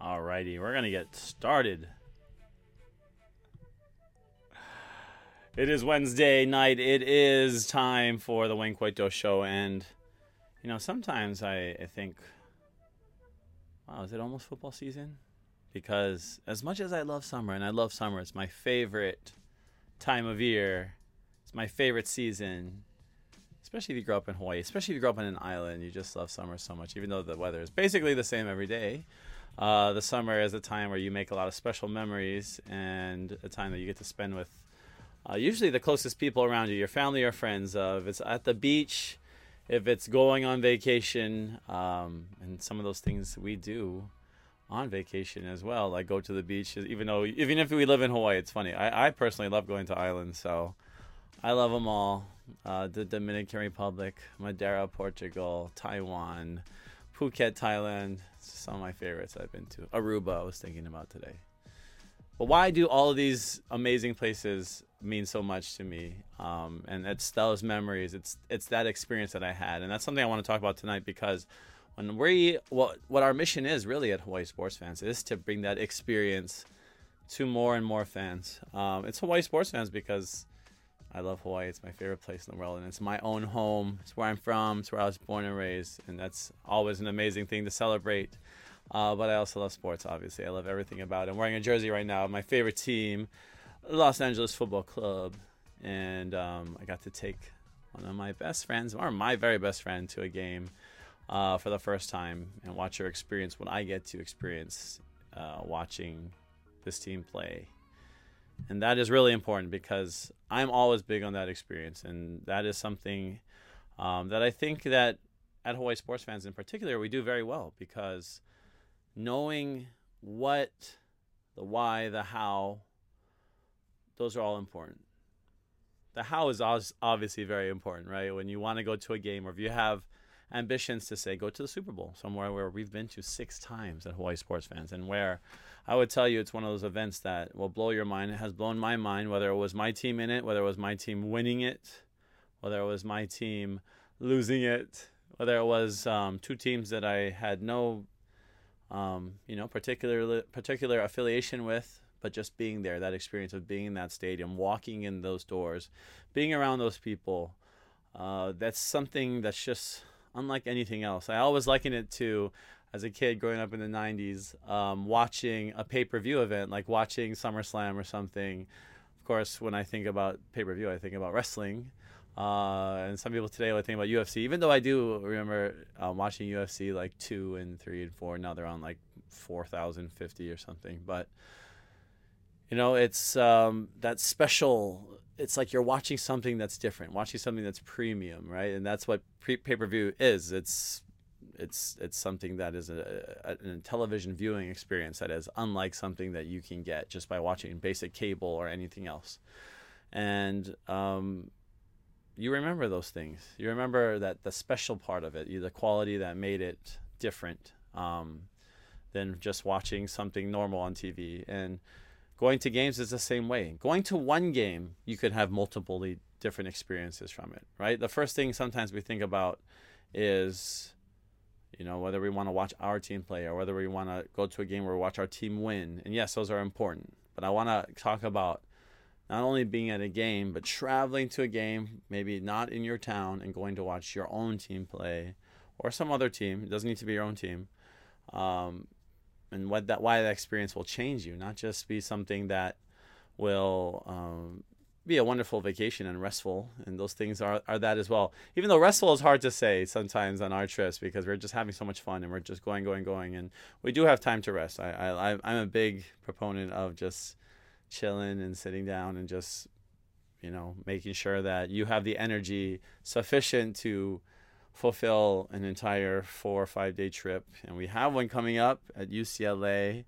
Alrighty, we're gonna get started. It is Wednesday night. It is time for the Wayne Coito show, and you know sometimes I, I think, wow, is it almost football season? Because as much as I love summer, and I love summer, it's my favorite time of year. It's my favorite season especially if you grow up in Hawaii, especially if you grow up on an island, you just love summer so much, even though the weather is basically the same every day. Uh, the summer is a time where you make a lot of special memories and a time that you get to spend with uh, usually the closest people around you, your family or friends. Uh, if it's at the beach, if it's going on vacation, um, and some of those things we do on vacation as well, like go to the beach. Even though, even if we live in Hawaii, it's funny. I, I personally love going to islands, so I love them all uh, the Dominican Republic, Madeira, Portugal, Taiwan, Phuket, Thailand. Some of my favorites I've been to. Aruba, I was thinking about today. But why do all of these amazing places mean so much to me? Um, and it's those memories. It's it's that experience that I had, and that's something I want to talk about tonight because when we what what our mission is really at Hawaii Sports Fans is to bring that experience to more and more fans. Um, it's Hawaii Sports Fans because I love Hawaii. It's my favorite place in the world, and it's my own home. It's where I'm from. It's where I was born and raised, and that's always an amazing thing to celebrate. Uh, but I also love sports. Obviously, I love everything about it. I'm wearing a jersey right now. My favorite team, Los Angeles Football Club, and um, I got to take one of my best friends, or my very best friend, to a game uh, for the first time and watch her experience what I get to experience uh, watching this team play and that is really important because I'm always big on that experience, and that is something um, that I think that at Hawaii Sports Fans in particular we do very well because knowing what, the why, the how, those are all important. The how is obviously very important, right? When you want to go to a game, or if you have ambitions to say go to the Super Bowl, somewhere where we've been to six times at Hawaii Sports Fans, and where I would tell you it's one of those events that will blow your mind. It has blown my mind, whether it was my team in it, whether it was my team winning it, whether it was my team losing it, whether it was um, two teams that I had no, um, you know, particular particular affiliation with, but just being there, that experience of being in that stadium, walking in those doors, being around those people, uh, that's something that's just unlike anything else. I always liken it to as a kid growing up in the 90s, um, watching a pay per view event, like watching SummerSlam or something. Of course, when I think about pay per view, I think about wrestling. Uh, and some people today will think about UFC, even though I do remember um, watching UFC like two and three and four. Now they're on like 4,050 or something. But, you know, it's um, that special. It's like you're watching something that's different, watching something that's premium, right? And that's what pay per view is. It's it's it's something that is a, a, a, television viewing experience that is unlike something that you can get just by watching basic cable or anything else. And um, you remember those things. You remember that the special part of it, the quality that made it different um, than just watching something normal on TV. And going to games is the same way. Going to one game, you could have multiple different experiences from it, right? The first thing sometimes we think about is you know, whether we want to watch our team play or whether we want to go to a game where we watch our team win. And yes, those are important. But I want to talk about not only being at a game, but traveling to a game, maybe not in your town, and going to watch your own team play or some other team. It doesn't need to be your own team. Um, and what that why that experience will change you, not just be something that will um, be a wonderful vacation and restful, and those things are, are that as well. Even though restful is hard to say sometimes on our trips because we're just having so much fun and we're just going, going, going, and we do have time to rest. I, I I'm a big proponent of just chilling and sitting down and just you know making sure that you have the energy sufficient to fulfill an entire four or five day trip, and we have one coming up at UCLA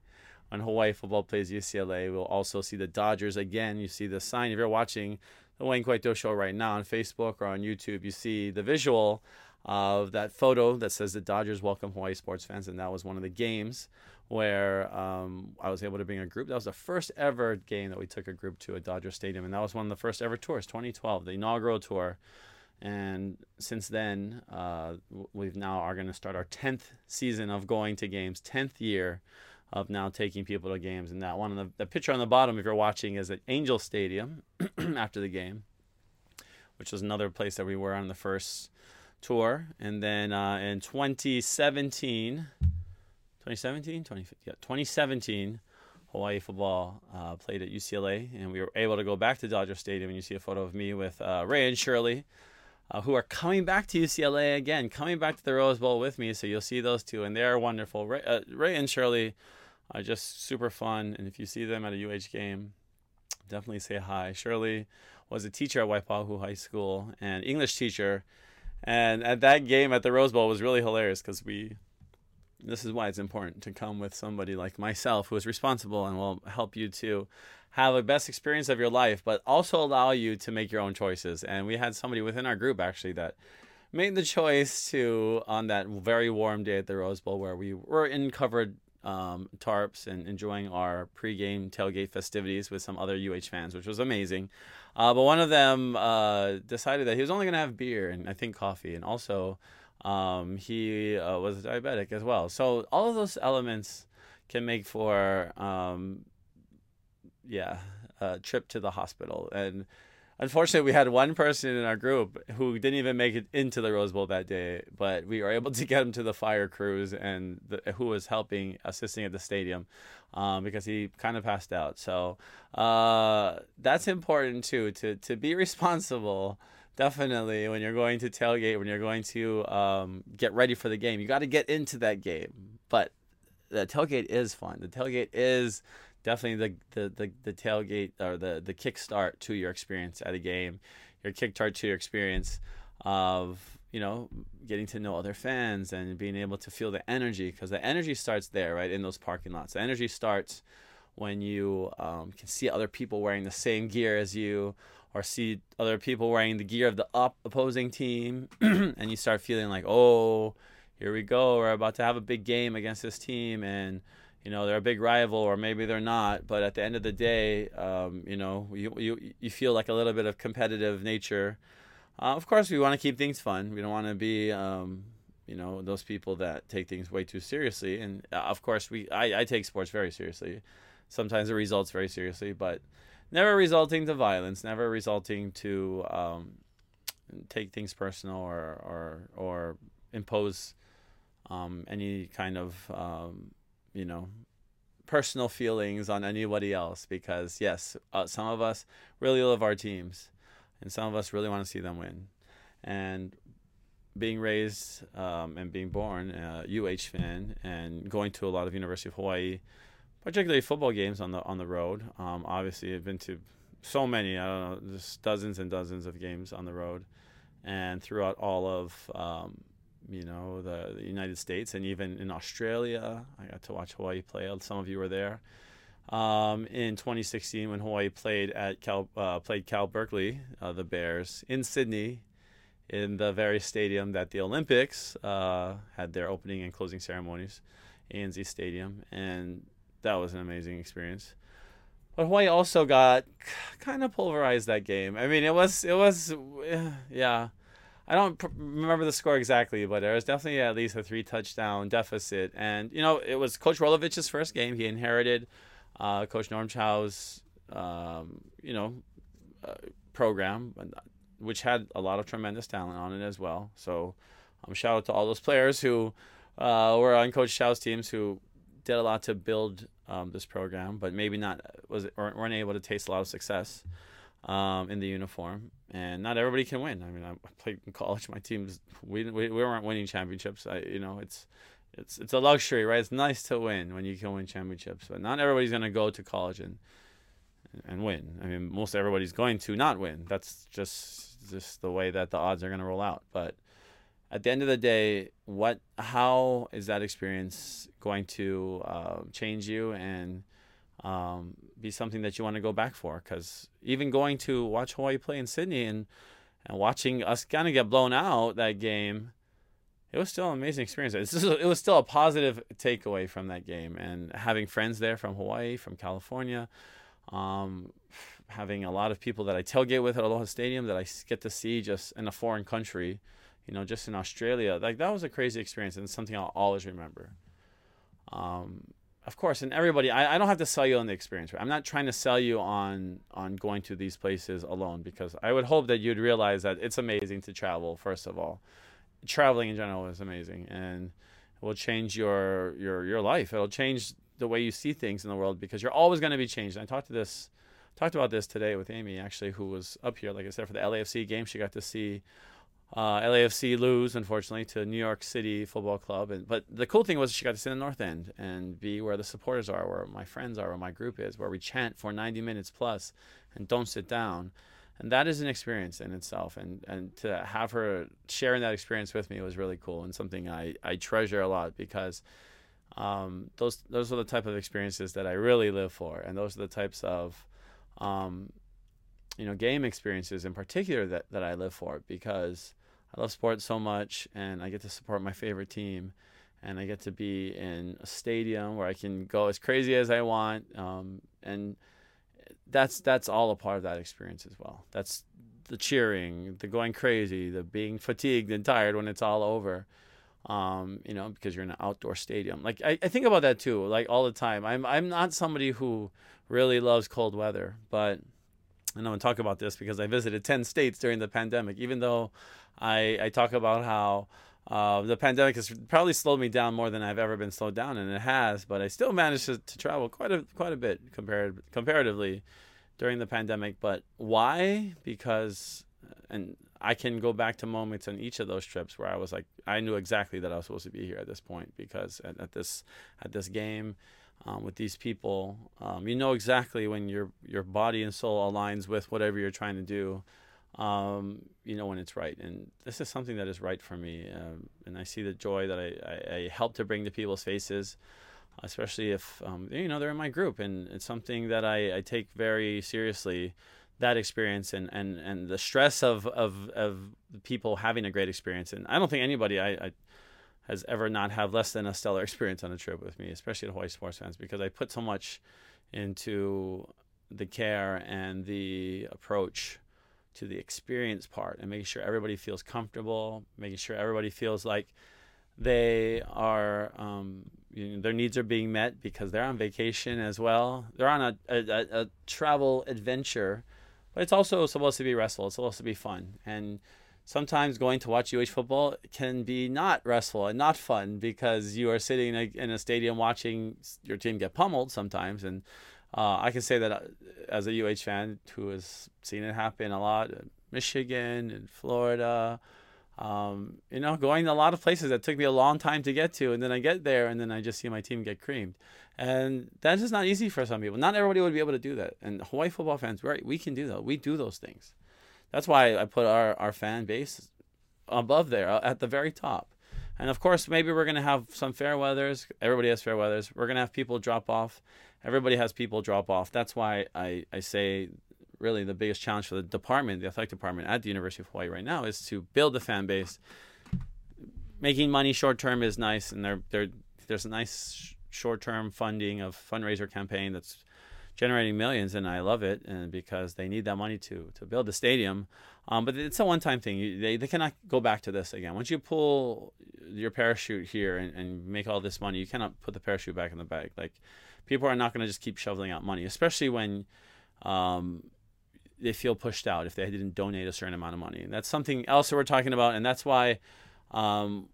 on Hawaii football plays UCLA. We'll also see the Dodgers again. You see the sign. If you're watching the Wayne Coito show right now on Facebook or on YouTube, you see the visual of that photo that says the Dodgers welcome Hawaii sports fans, and that was one of the games where um, I was able to bring a group. That was the first ever game that we took a group to a Dodger Stadium, and that was one of the first ever tours, 2012, the inaugural tour. And since then, uh, we've now are going to start our 10th season of going to games, 10th year of now taking people to games. And that one on the, the picture on the bottom, if you're watching, is at Angel Stadium after the game, which was another place that we were on the first tour. And then uh, in 2017, 2017, 20, yeah, 2017, Hawaii football uh, played at UCLA, and we were able to go back to Dodger Stadium. And you see a photo of me with uh, Ray and Shirley, uh, who are coming back to UCLA again, coming back to the Rose Bowl with me. So you'll see those two, and they're wonderful. Ray, uh, Ray and Shirley are just super fun, and if you see them at a UH game, definitely say hi. Shirley was a teacher at Waipahu High School and English teacher, and at that game at the Rose Bowl was really hilarious because we this is why it's important to come with somebody like myself who is responsible and will help you to have a best experience of your life, but also allow you to make your own choices. And we had somebody within our group actually that made the choice to on that very warm day at the Rose Bowl where we were in covered um, tarps and enjoying our pregame tailgate festivities with some other UH fans, which was amazing. Uh, but one of them uh, decided that he was only going to have beer and I think coffee, and also um, he uh, was diabetic as well. So all of those elements can make for um, yeah a trip to the hospital and unfortunately we had one person in our group who didn't even make it into the rose bowl that day but we were able to get him to the fire crews and the, who was helping assisting at the stadium um, because he kind of passed out so uh, that's important too to, to be responsible definitely when you're going to tailgate when you're going to um, get ready for the game you got to get into that game. But the tailgate is fun. The tailgate is definitely the, the, the, the tailgate or the, the kickstart to your experience at a game your kickstart to your experience of you know getting to know other fans and being able to feel the energy because the energy starts there right in those parking lots. The energy starts when you um, can see other people wearing the same gear as you or see other people wearing the gear of the up opposing team and you start feeling like oh here we go we're about to have a big game against this team and you know they're a big rival or maybe they're not but at the end of the day um, you know you, you you feel like a little bit of competitive nature. Uh, of course we want to keep things fun. We don't want to be um, you know those people that take things way too seriously and uh, of course we I, I take sports very seriously. Sometimes the results very seriously but never resulting to violence, never resulting to um, take things personal or or or impose um, any kind of um, you know personal feelings on anybody else. Because yes, uh, some of us really love our teams, and some of us really want to see them win, and being raised um, and being born a UH fan and going to a lot of University of Hawaii particularly football games on the on the road. Um, obviously, I've been to so many. I don't know, just dozens and dozens of games on the road, and throughout all of um, you know the, the, United States and even in Australia. I got to watch Hawaii play. Some of you were there. Um, in 2016, when Hawaii played at Cal, uh, played Cal Berkeley, uh, the Bears in Sydney, in the very stadium that the Olympics uh, had their opening and closing ceremonies, ANZ Stadium, and that was an amazing experience. But Hawaii also got kind of pulverized that game. I mean, it was it was yeah. I don't pr- remember the score exactly, but there was definitely at least a three touchdown deficit. And you know, it was Coach Rolovich's first game. He inherited uh, Coach Norm Chow's um, you know uh, program, which had a lot of tremendous talent on it as well. So um, shout out to all those players who uh, were on Coach Chow's teams who did a lot to build um, this program, but maybe not was weren't able to taste a lot of success um, in the uniform. And not everybody can win. I mean, I played in college. My teams we we, we weren't winning championships. I, you know, it's it's it's a luxury, right? It's nice to win when you can win championships, but not everybody's gonna go to college and and win. I mean, most everybody's going to not win. That's just just the way that the odds are gonna roll out. But at the end of the day, what how is that experience going to uh, change you and um, be something that you want to go back for? Because even going to watch Hawaii play in Sydney and and watching us kind of get blown out that game, it was still an amazing experience. it was still a positive takeaway from that game, and having friends there from Hawaii, from California. Um, having a lot of people that I tailgate with at Aloha Stadium that I get to see just in a foreign country you know, just in Australia, like that was a crazy experience and something I'll always remember. Um, of course, and everybody, I, I don't have to sell you on the experience. Right? I'm not trying to sell you on on going to these places alone because I would hope that you'd realize that it's amazing to travel. First of all, traveling in general is amazing and it will change your your your life. It'll change the way you see things in the world because you're always going to be changed. And I talked to this talked about this today with Amy actually, who was up here, like I said, for the LAFC game. She got to see uh, LAFC lose, unfortunately, to New York City Football Club. And but the cool thing was she got to sit in the North End and be where the supporters are, where my friends are, where my group is, where we chant for 90 minutes plus and don't sit down. And that is an experience in itself. And and to have her sharing that experience with me was really cool and something I, I treasure a lot because um, those those are the type of experiences that I really live for, and those are the types of um, you know game experiences in particular that, that I live for because I love sports so much, and I get to support my favorite team, and I get to be in a stadium where I can go as crazy as I want, um, and that's that's all a part of that experience as well. That's the cheering, the going crazy, the being fatigued and tired when it's all over. Um, you know, because you're in an outdoor stadium. Like I, I think about that too, like all the time. I'm I'm not somebody who really loves cold weather, but and I'm to talk about this because I visited 10 states during the pandemic, even though I, I talk about how uh, the pandemic has probably slowed me down more than I've ever been slowed down, and it has, but I still managed to, to travel quite a, quite a bit compared, comparatively during the pandemic. But why? Because, and I can go back to moments on each of those trips where I was like, I knew exactly that I was supposed to be here at this point because at, at this, at this game, um, with these people. Um, you know exactly when your your body and soul aligns with whatever you're trying to do. Um, you know when it's right, and this is something that is right for me. Um, and I see the joy that I, I, I, help to bring to people's faces, especially if um, you know they're in my group, and it's something that I, I take very seriously. That experience and, and, and the stress of, of, of people having a great experience. And I don't think anybody, I, I has ever not have less than a stellar experience on a trip with me, especially at Hawaii Sports Fans, because I put so much into the care and the approach to the experience part and making sure everybody feels comfortable, making sure everybody feels like they are um, you know, their needs are being met because they're on vacation as well. They're on a, a, a travel adventure, but it's also supposed to be restful. It's supposed to be fun and sometimes going to watch UH football can be not restful and not fun because you are sitting in a, in a stadium watching your team get pummeled sometimes. And uh, I can say that uh, as a UH fan who has seen it happen a lot in Michigan and Florida, um, you know, going to a lot of places that took me a long time to get to. And then I get there and then I just see my team get creamed. And that's just not easy for some people. Not everybody would be able to do that. And Hawaii football fans, right, we can do that. We do those things. That's why I put our, our fan base above there uh, at the very top. And of course, maybe we're going to have some fair weathers. Everybody has fair weathers. We're going to have people drop off. Everybody has people drop off. That's why I, I say really the biggest challenge for the department, the athletic department at the University of Hawaii right now is to build the fan base. Making money short term is nice, and there, there, there's a nice short term funding of fundraiser campaign that's generating millions, and I love it, and because they need that money to to build the stadium. Um, but it's a one time thing. You, they they cannot go back to this again. Once you pull your parachute here and, and make all this money, you cannot put the parachute back in the bag. Like people are not going to just keep shoveling out money, especially when. Um, they feel pushed out if they didn't donate a certain amount of money. And that's something else that we're talking about, and that's why um,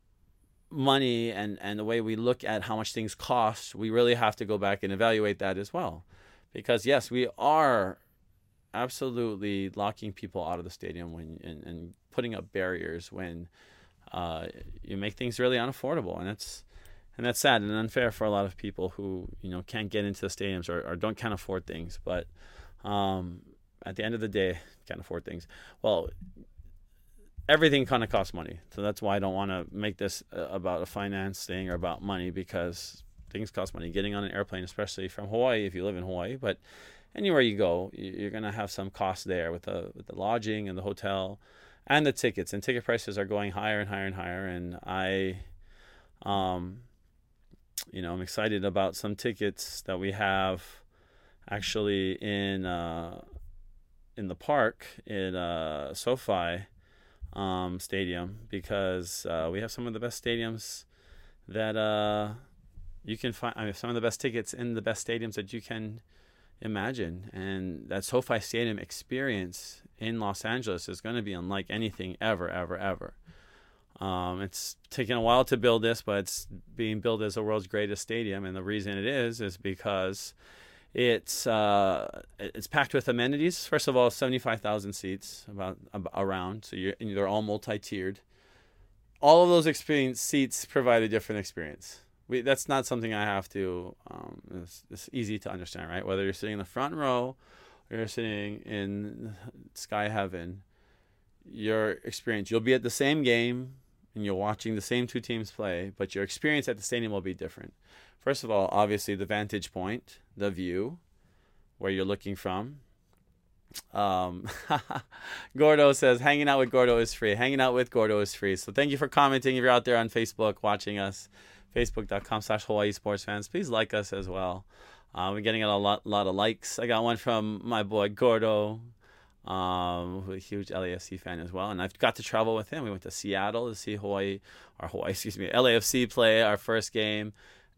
money and, and the way we look at how much things cost, we really have to go back and evaluate that as well because yes, we are absolutely locking people out of the stadium when and, and putting up barriers when uh, you make things really unaffordable, and that's and that's sad and unfair for a lot of people who you know can't get into the stadiums or, or don't can't afford things. But um, at the end of the day, can't afford things. Well, everything kind of costs money, so that's why I don't want to make this uh, about a finance thing or about money because things cost money. Getting on an airplane, especially from Hawaii, if you live in Hawaii, but anywhere you go, you're going to have some cost there with the with the lodging and the hotel and the tickets. And ticket prices are going higher and higher and higher. And I, um, you know, I'm excited about some tickets that we have actually in uh, in the park in uh, SoFi um, Stadium because uh, we have some of the best stadiums that uh, you can find I mean, some of the best tickets in the best stadiums that you can imagine. And that SoFi Stadium experience in Los Angeles is going to be unlike anything ever, ever, ever. Um, it's taken a while to build this, but it's being built as the world's greatest stadium, and the reason it is is because it's uh, it's packed with amenities. First of all, seventy five thousand seats about, about, around, so they're all multi tiered. All of those experience seats provide a different experience. We, that's not something I have to. Um, it's, it's easy to understand, right? Whether you're sitting in the front row or you're sitting in sky heaven, your experience you'll be at the same game and you're watching the same two teams play, but your experience at the stadium will be different. First of all, obviously the vantage point, the view, where you're looking from. Um, Gordo says hanging out with Gordo is free. Hanging out with Gordo is free. So thank you for commenting. If you're out there on Facebook watching us, facebook.com slash Hawaii Sports Fans. Please like us as well. Uh, we're getting a lot, lot of likes. I got one from my boy Gordo, um, a huge LAFC fan as well. And I've got to travel with him. We went to Seattle to see Hawaii, or Hawaii, excuse me, LAFC play our first game.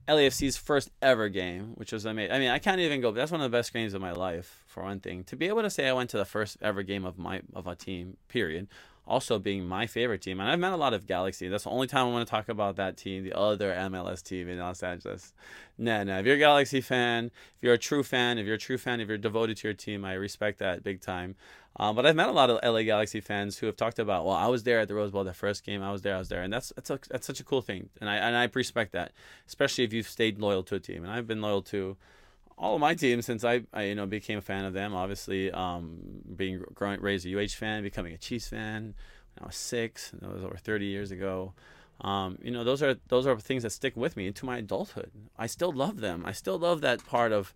LAFC's first ever game, which was amazing. I mean, I can't even go. That's one of the best games of my life, for one thing. To be able to say I went to the first ever game of my of a team, period, also being my favorite team. And I've met a lot of Galaxy. That's the only time I want to talk about that team, the other MLS team in Los Angeles. Nah, nah. If you're a Galaxy fan, if you're a true fan, if you're a true fan, if you're devoted to your team, I respect that big time. Um, but I've met a lot of LA Galaxy fans who have talked about, well, I was there at the Rose Bowl the first game. I was there. I was there, and that's that's a, that's such a cool thing, and I and I respect that, especially if you've stayed loyal to a team. And I've been loyal to all of my teams since I, I, you know became a fan of them. Obviously, um, being growing raised a UH fan, becoming a Chiefs fan when I was six. That was over 30 years ago. Um, you know, those are those are things that stick with me into my adulthood. I still love them. I still love that part of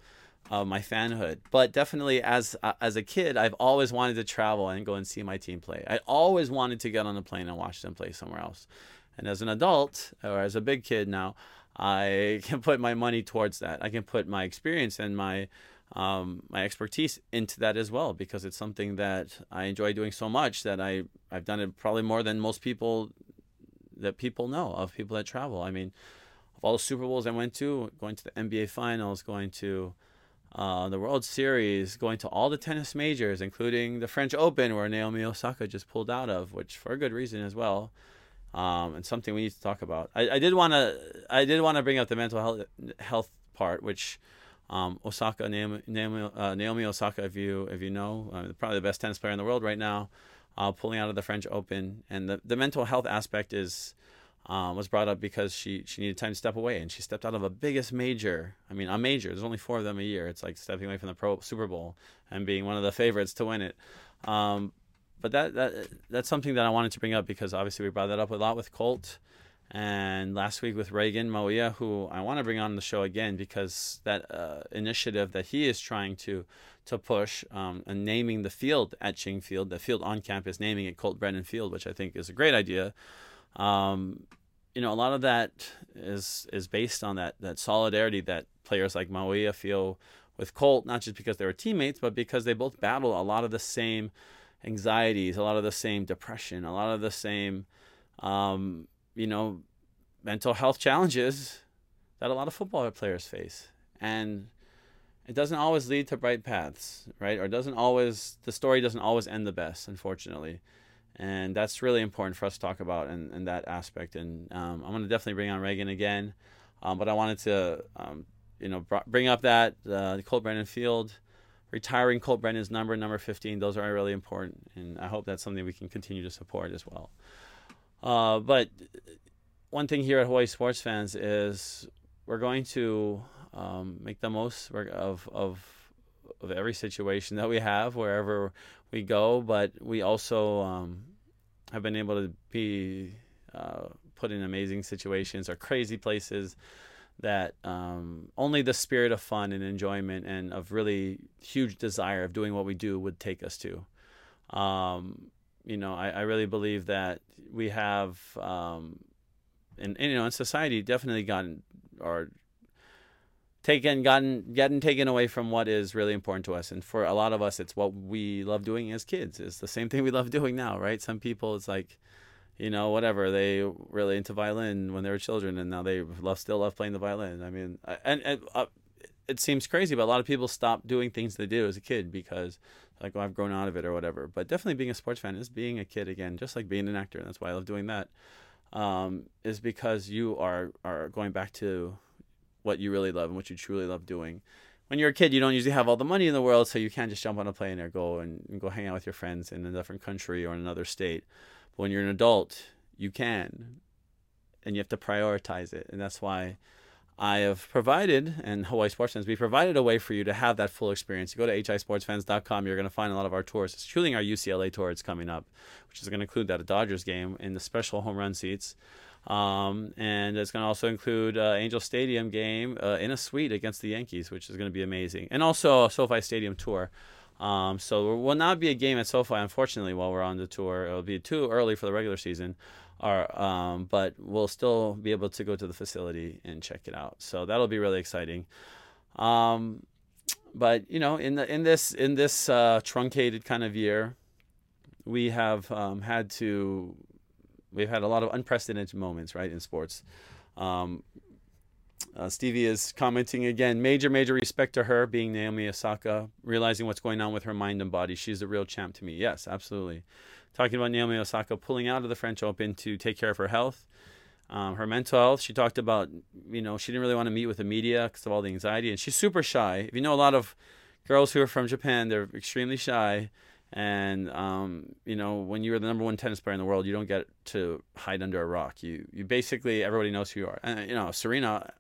of my fanhood. But definitely, as uh, as a kid, I've always wanted to travel and go and see my team play. I always wanted to get on a plane and watch them play somewhere else. And as an adult or as a big kid now, I can put my money towards that. I can put my experience and my um, my expertise into that as well because it's something that I enjoy doing so much that I I've done it probably more than most people that people know of people that travel. I mean, of all the Super Bowls I went to, going to the NBA Finals, going to uh, the World Series, going to all the tennis majors, including the French Open, where Naomi Osaka just pulled out of, which for a good reason as well, um, and something we need to talk about. I, did want to, I did want to bring up the mental health, health part, which um, Osaka Naomi, Naomi, uh, Naomi, Osaka, if you if you know, uh, probably the best tennis player in the world right now, uh, pulling out of the French Open, and the the mental health aspect is um, was brought up because she she needed time to step away, and she stepped out of a biggest major. I mean, a major. There's only four of them a year. It's like stepping away from the Pro Super Bowl and being one of the favorites to win it. Um, but that that that's something that I wanted to bring up because obviously we brought that up a lot with Colt, and last week with Reagan Mauia, who I want to bring on the show again because that uh, initiative that he is trying to to push um, and naming the field at Ching Field, the field on campus, naming it Colt Brennan Field, which I think is a great idea. Um, you know, a lot of that is is based on that that solidarity that players like Mauia feel with Colt, not just because they were teammates, but because they both battle a lot of the same anxieties, a lot of the same depression, a lot of the same, um, you know, mental health challenges that a lot of football players face, and it doesn't always lead to bright paths, right? Or doesn't always the story doesn't always end the best, unfortunately and that's really important for us to talk about in, in that aspect. And um, I'm going to definitely bring on Reagan again, um, but I wanted to, um, you know, bring up that uh, Colt Brennan Field, retiring Colt Brennan's number, number 15. Those are really important, and I hope that's something we can continue to support as well. Uh, but one thing here at Hawaii Sports Fans is we're going to um, make the most of of of every situation that we have wherever we go, but we also um, have been able to be uh, put in amazing situations or crazy places that um, only the spirit of fun and enjoyment and of really huge desire of doing what we do would take us to. Um, you know, I, I, really believe that we have, um, and, and, you know, in society, definitely gotten or taken gotten gotten taken away from what is really important to us. And for a lot of us it's what we love doing as kids. It's the same thing we love doing now right? Some people it's like you know, whatever. They really into violin when they were children, and now they love still love playing the violin. I mean, and, and uh, it seems crazy, but a lot of people stop doing things they do as a kid because like, oh, I've grown out of it or whatever. But definitely being a sports fan is being a kid again, just like being an actor. And that's why I love doing that. Um, is because you are are going back to what you really love and what you truly love doing. When you're a kid, you don't usually have all the money in the world, so you can't just jump on a plane or go and, and go hang out with your friends in a different country or in another state. But when you're an adult, you can, and you have to prioritize it, and that's why I have provided, and Hawaii Sports Fans, we provided a way for you to have that full experience. You go to hisportsfans.com, you're going to find a lot of our tours, including our UCLA tour that's coming up, which is going to include that a Dodgers game in the special home run seats. Um, and it's going to also include uh, Angel Stadium game uh, in a suite against the Yankees, which is going to be amazing. And also a SoFi Stadium tour. Um, so there will not be a game at SoFi, unfortunately, while we're on the tour. It'll be too early for the regular season. Or, um, but we'll still be able to go to the facility and check it out. So that'll be really exciting. Um, but you know, in the in this in this uh, truncated kind of year, we have um, had to we've had a lot of unprecedented moments, right, in sports. Um, uh, Stevie is commenting again. Major, major respect to her being Naomi Osaka, realizing what's going on with her mind and body. She's the real champ to me. Yes, absolutely. Talking about Naomi Osaka pulling out of the French Open to take care of her health, um, her mental health. She talked about, you know, she didn't really want to meet with the media because of all the anxiety, and she's super shy. If you know a lot of girls who are from Japan, they're extremely shy. And um, you know, when you're the number one tennis player in the world, you don't get to hide under a rock. You you basically everybody knows who you are. And you know, Serena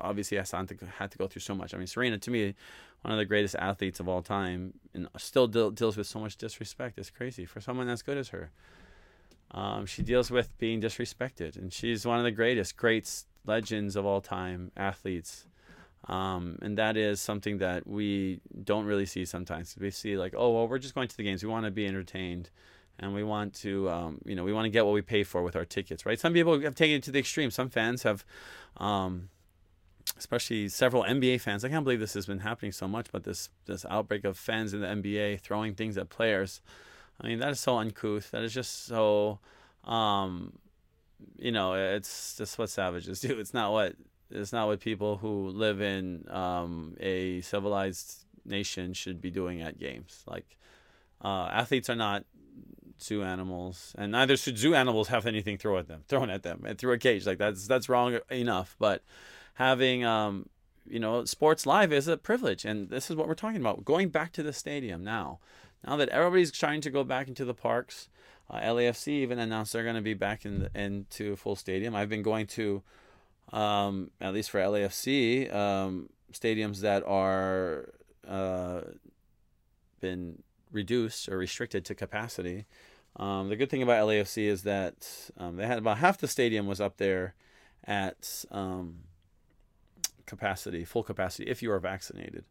obviously has had to, go through so much. I mean, Serena to me, one of the greatest athletes of all time, and still deal, deals with so much disrespect. It's crazy for someone as good as her. Um, she deals with being disrespected, and she's one of the greatest, greats, legends of all time, athletes. Um, and that is something that we don't really see sometimes. We see like, oh well, we're just going to the games. We want to be entertained, and we want to, um, you know, we want to get what we pay for with our tickets, right? Some people have taken it to the extreme. Some fans have, um, especially several NBA fans. I can't believe this has been happening so much, but this this outbreak of fans in the NBA throwing things at players. I mean, that is so uncouth. That is just so, um, you know, it's just what savages do. It's not what it's not what people who live in um, a civilized nation should be doing at games. Like uh, athletes are not zoo animals, and neither should zoo animals have anything thrown at them, thrown at them, and through a cage. Like that's that's wrong enough. But having um, you know, sports live is a privilege, and this is what we're talking about. Going back to the stadium now, now that everybody's trying to go back into the parks. Uh, LAFC even announced they're going to be back in the, into full stadium. I've been going to um, at least for LAFC, um, stadiums that are uh, been reduced or restricted to capacity. Um, the good thing about LAFC is that um, they had about half the stadium was up there at um, capacity, full capacity, if you are vaccinated.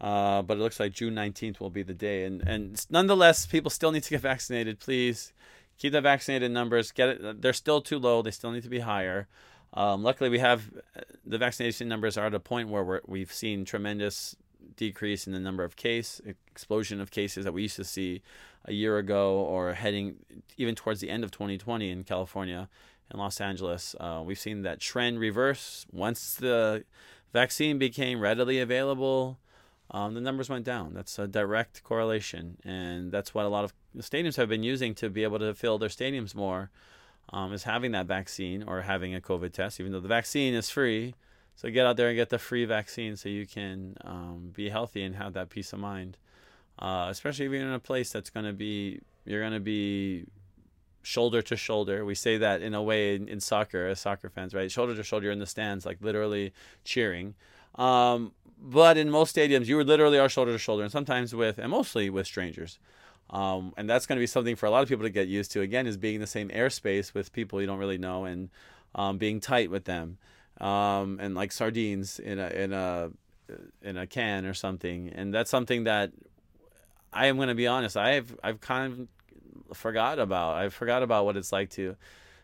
Uh, but it looks like June 19th will be the day. And, and nonetheless, people still need to get vaccinated. Please keep the vaccinated numbers. Get it. They're still too low. They still need to be higher. Um, luckily, we have uh, the vaccination numbers are at a point where we have seen tremendous decrease in the number of case explosion of cases that we used to see a year ago or heading even towards the end of 2020 in California and Los Angeles. Uh, we've seen that trend reverse once the vaccine became readily available. Um, the numbers went down. That's a direct correlation, and that's what a lot of stadiums have been using to be able to fill their stadiums more um, is having that vaccine or having a COVID test, even though the vaccine is free. So get out there and get the free vaccine so you can um, be healthy and have that peace of mind. Uh, especially if you're in a place that's going to be, you're going to be shoulder to shoulder. We say that in a way in, in, soccer as soccer fans, right? Shoulder to shoulder, in the stands, like literally cheering. Um, but in most stadiums, you literally are shoulder to shoulder, and sometimes with, and mostly with strangers. Um, and that's going to be something for a lot of people to get used to. Again, is being in the same airspace with people you don't really know and um, being tight with them, um, and like sardines in a in a in a can or something. And that's something that I am going to be honest. I've I've kind of forgot about. I forgot about what it's like to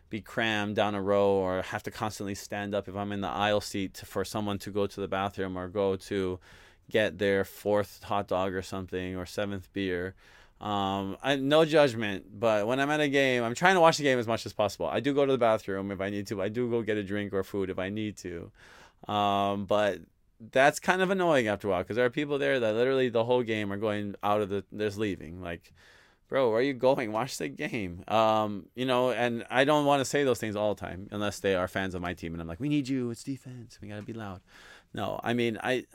be crammed down a row or have to constantly stand up if I'm in the aisle seat to, for someone to go to the bathroom or go to get their fourth hot dog or something or seventh beer. Um, I, no judgment, but when I'm at a game, I'm trying to watch the game as much as possible. I do go to the bathroom if I need to. I do go get a drink or food if I need to. Um, but that's kind of annoying after a while because there are people there that literally the whole game are going out of the, there's leaving. Like, bro, where are you going? Watch the game. Um, you know, and I don't want to say those things all the time unless they are fans of my team, and I'm like, we need you. It's defense. We gotta be loud. No, I mean, I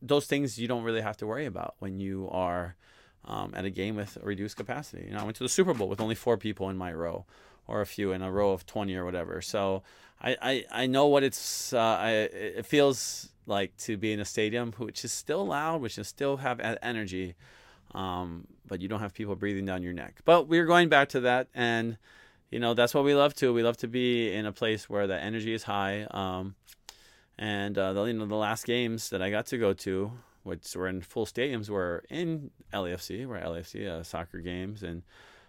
those things you don't really have to worry about when you are um, at a game with a reduced capacity. You know, I went to the Super Bowl with only four people in my row, or a few in a row of twenty or whatever. So I I, I know what it's uh, I, it feels like to be in a stadium which is still loud, which is still have energy, um, but you don't have people breathing down your neck. But we're going back to that, and you know that's what we love to. We love to be in a place where the energy is high. Um, and uh, the, you know the last games that I got to go to which were in full stadiums, were in LAFC, were LAFC uh, soccer games, and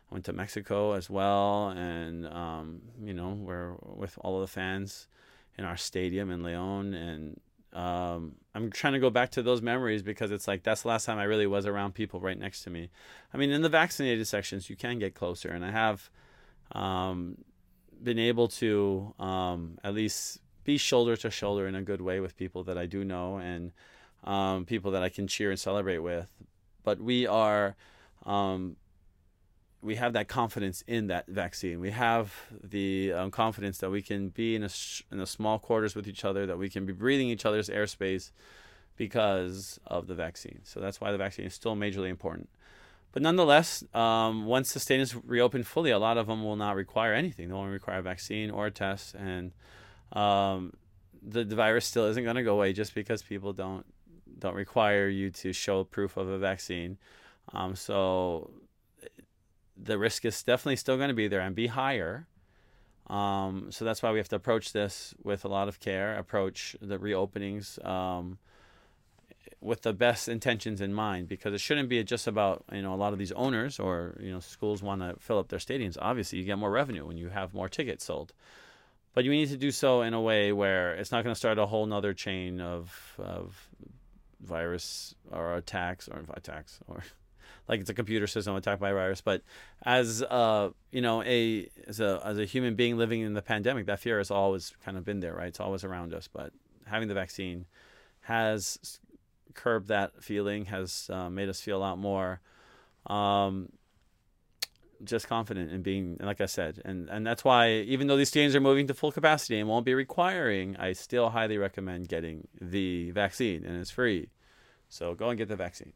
I went to Mexico as well, and um, you know, we're with all of the fans in our stadium in Leon, and um, I'm trying to go back to those memories because it's like that's the last time I really was around people right next to me. I mean, in the vaccinated sections, you can get closer, and I have um, been able to um, at least be shoulder to shoulder in a good way with people that I do know, and um, people that I can cheer and celebrate with. But we are, um, we have that confidence in that vaccine. We have the um, confidence that we can be in a in a small quarters with each other, that we can be breathing each other's airspace because of the vaccine. So that's why the vaccine is still majorly important. But nonetheless, um, once the state is reopened fully, a lot of them will not require anything. They'll only require a vaccine or a test, and um, the, the virus still isn't going to go away just because people don't don't require you to show proof of a vaccine. Um, so the risk is definitely still going to be there and be higher. Um, so that's why we have to approach this with a lot of care, approach the reopenings um, with the best intentions in mind, because it shouldn't be just about you know a lot of these owners or you know schools want to fill up their stadiums. Obviously, you get more revenue when you have more tickets sold, but you need to do so in a way where it's not going to start a whole nother chain of of virus or attacks or attacks or like it's a computer system attacked by a virus. But as uh, you know, a as a as a human being living in the pandemic, that fear has always kind of been there, right? It's always around us. But having the vaccine has curbed that feeling, has uh, made us feel a lot more um, just confident in being, like I said, and and that's why even though these stadiums are moving to full capacity and won't be requiring, I still highly recommend getting the vaccine, and it's free. So go and get the vaccine.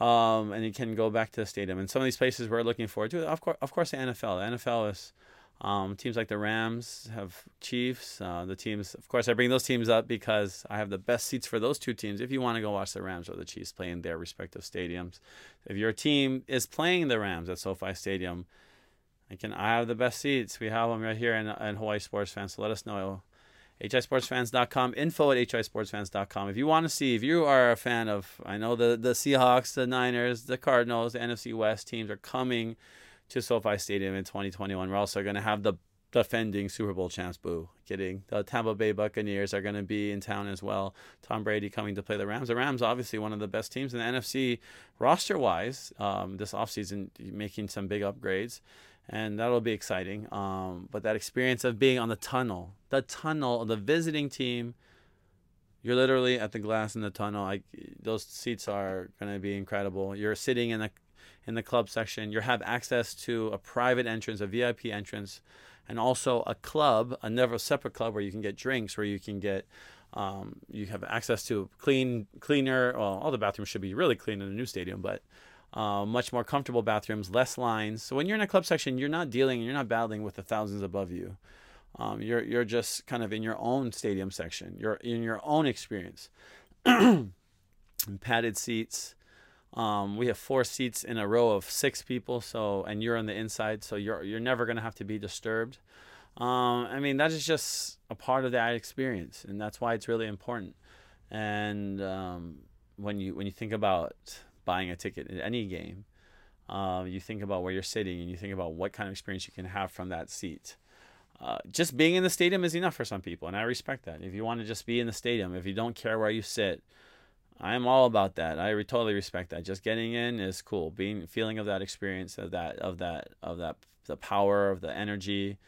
Um, and you can go back to the stadium. And some of these places we're looking forward to, of course, of course, the NFL. The NFL is um, teams like the Rams have Chiefs. Uh, the teams, of course, I bring those teams up because I have the best seats for those two teams. If you want to go watch the Rams or the Chiefs play in their respective stadiums, if your team is playing the Rams at SoFi Stadium, I can. I have the best seats. We have them right here in, in Hawaii Sports Fans. So let us know hisportsfans.com, info at hisportsfans.com. If you want to see, if you are a fan of, I know the, the Seahawks, the Niners, the Cardinals, the NFC West teams are coming to SoFi Stadium in 2021. We're also going to have the defending Super Bowl champs, boo. Kidding. The Tampa Bay Buccaneers are going to be in town as well. Tom Brady coming to play the Rams. The Rams, obviously, one of the best teams in the NFC roster wise um, this offseason, making some big upgrades and that'll be exciting. Um, but that experience of being on the tunnel, the tunnel, of the visiting team, you're literally at the glass in the tunnel. Those seats are going to be incredible. You're sitting in the in the club section. You have access to a private entrance, a VIP entrance, and also a club, a never separate club where you can get drinks, where you can get um, you have access to clean, cleaner. Well, all the bathrooms should be really clean in the new stadium, but uh, much more comfortable bathrooms, less lines. So when you're in a club section, you're not dealing, you're not battling with the thousands above you. Um, you're you're just kind of in your own stadium section. You're in your own experience. padded seats. Um, we have four seats in a row of six people. So and you're on the inside, so you're you're never gonna have to be disturbed. Um, I mean that is just a part of that experience, and that's why it's really important. And um, when you when you think about buying a ticket in any game, um, you think about where you're sitting and you think about what kind of experience you can have from that seat. Uh, just being in the stadium is enough for some people, and I respect that. If you want to just be in the stadium, if you don't care where you sit, I'm all about that. I re- totally respect that. Just getting in is cool. Being feeling of that experience of that of that of that the power of the energy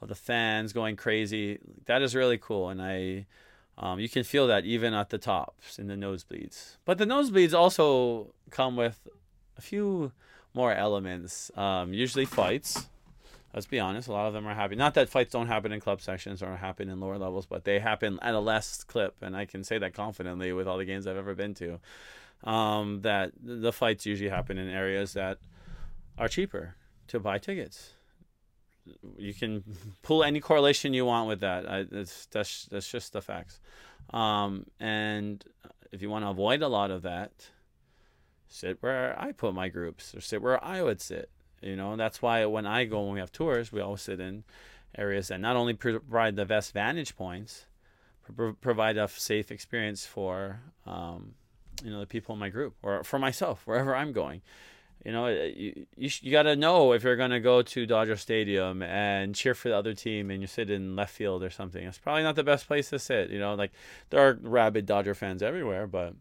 of the fans going crazy. That is really cool, and I. Um, you can feel that even at the tops in the nosebleeds. But the nosebleeds also come with a few more elements. Um, usually fights. Let's be honest, a lot of them are happening. Not that fights don't happen in club sections or happen in lower levels, but they happen at a less clip, and I can say that confidently with all the games I've ever been to. Um, that the fights usually happen in areas that are cheaper to buy tickets. You can pull any correlation you want with that. I, that's that's just the facts. Um, and if you want to avoid a lot of that, sit where I put my groups or sit where I would sit. You know, that's why when I go when we have tours, we always sit in areas that not only provide the best vantage points, provide a safe experience for um, you know the people in my group or for myself wherever I'm going. You know, you you, you got to know if you're going to go to Dodger Stadium and cheer for the other team, and you sit in left field or something. It's probably not the best place to sit. You know, like there are rabid Dodger fans everywhere, but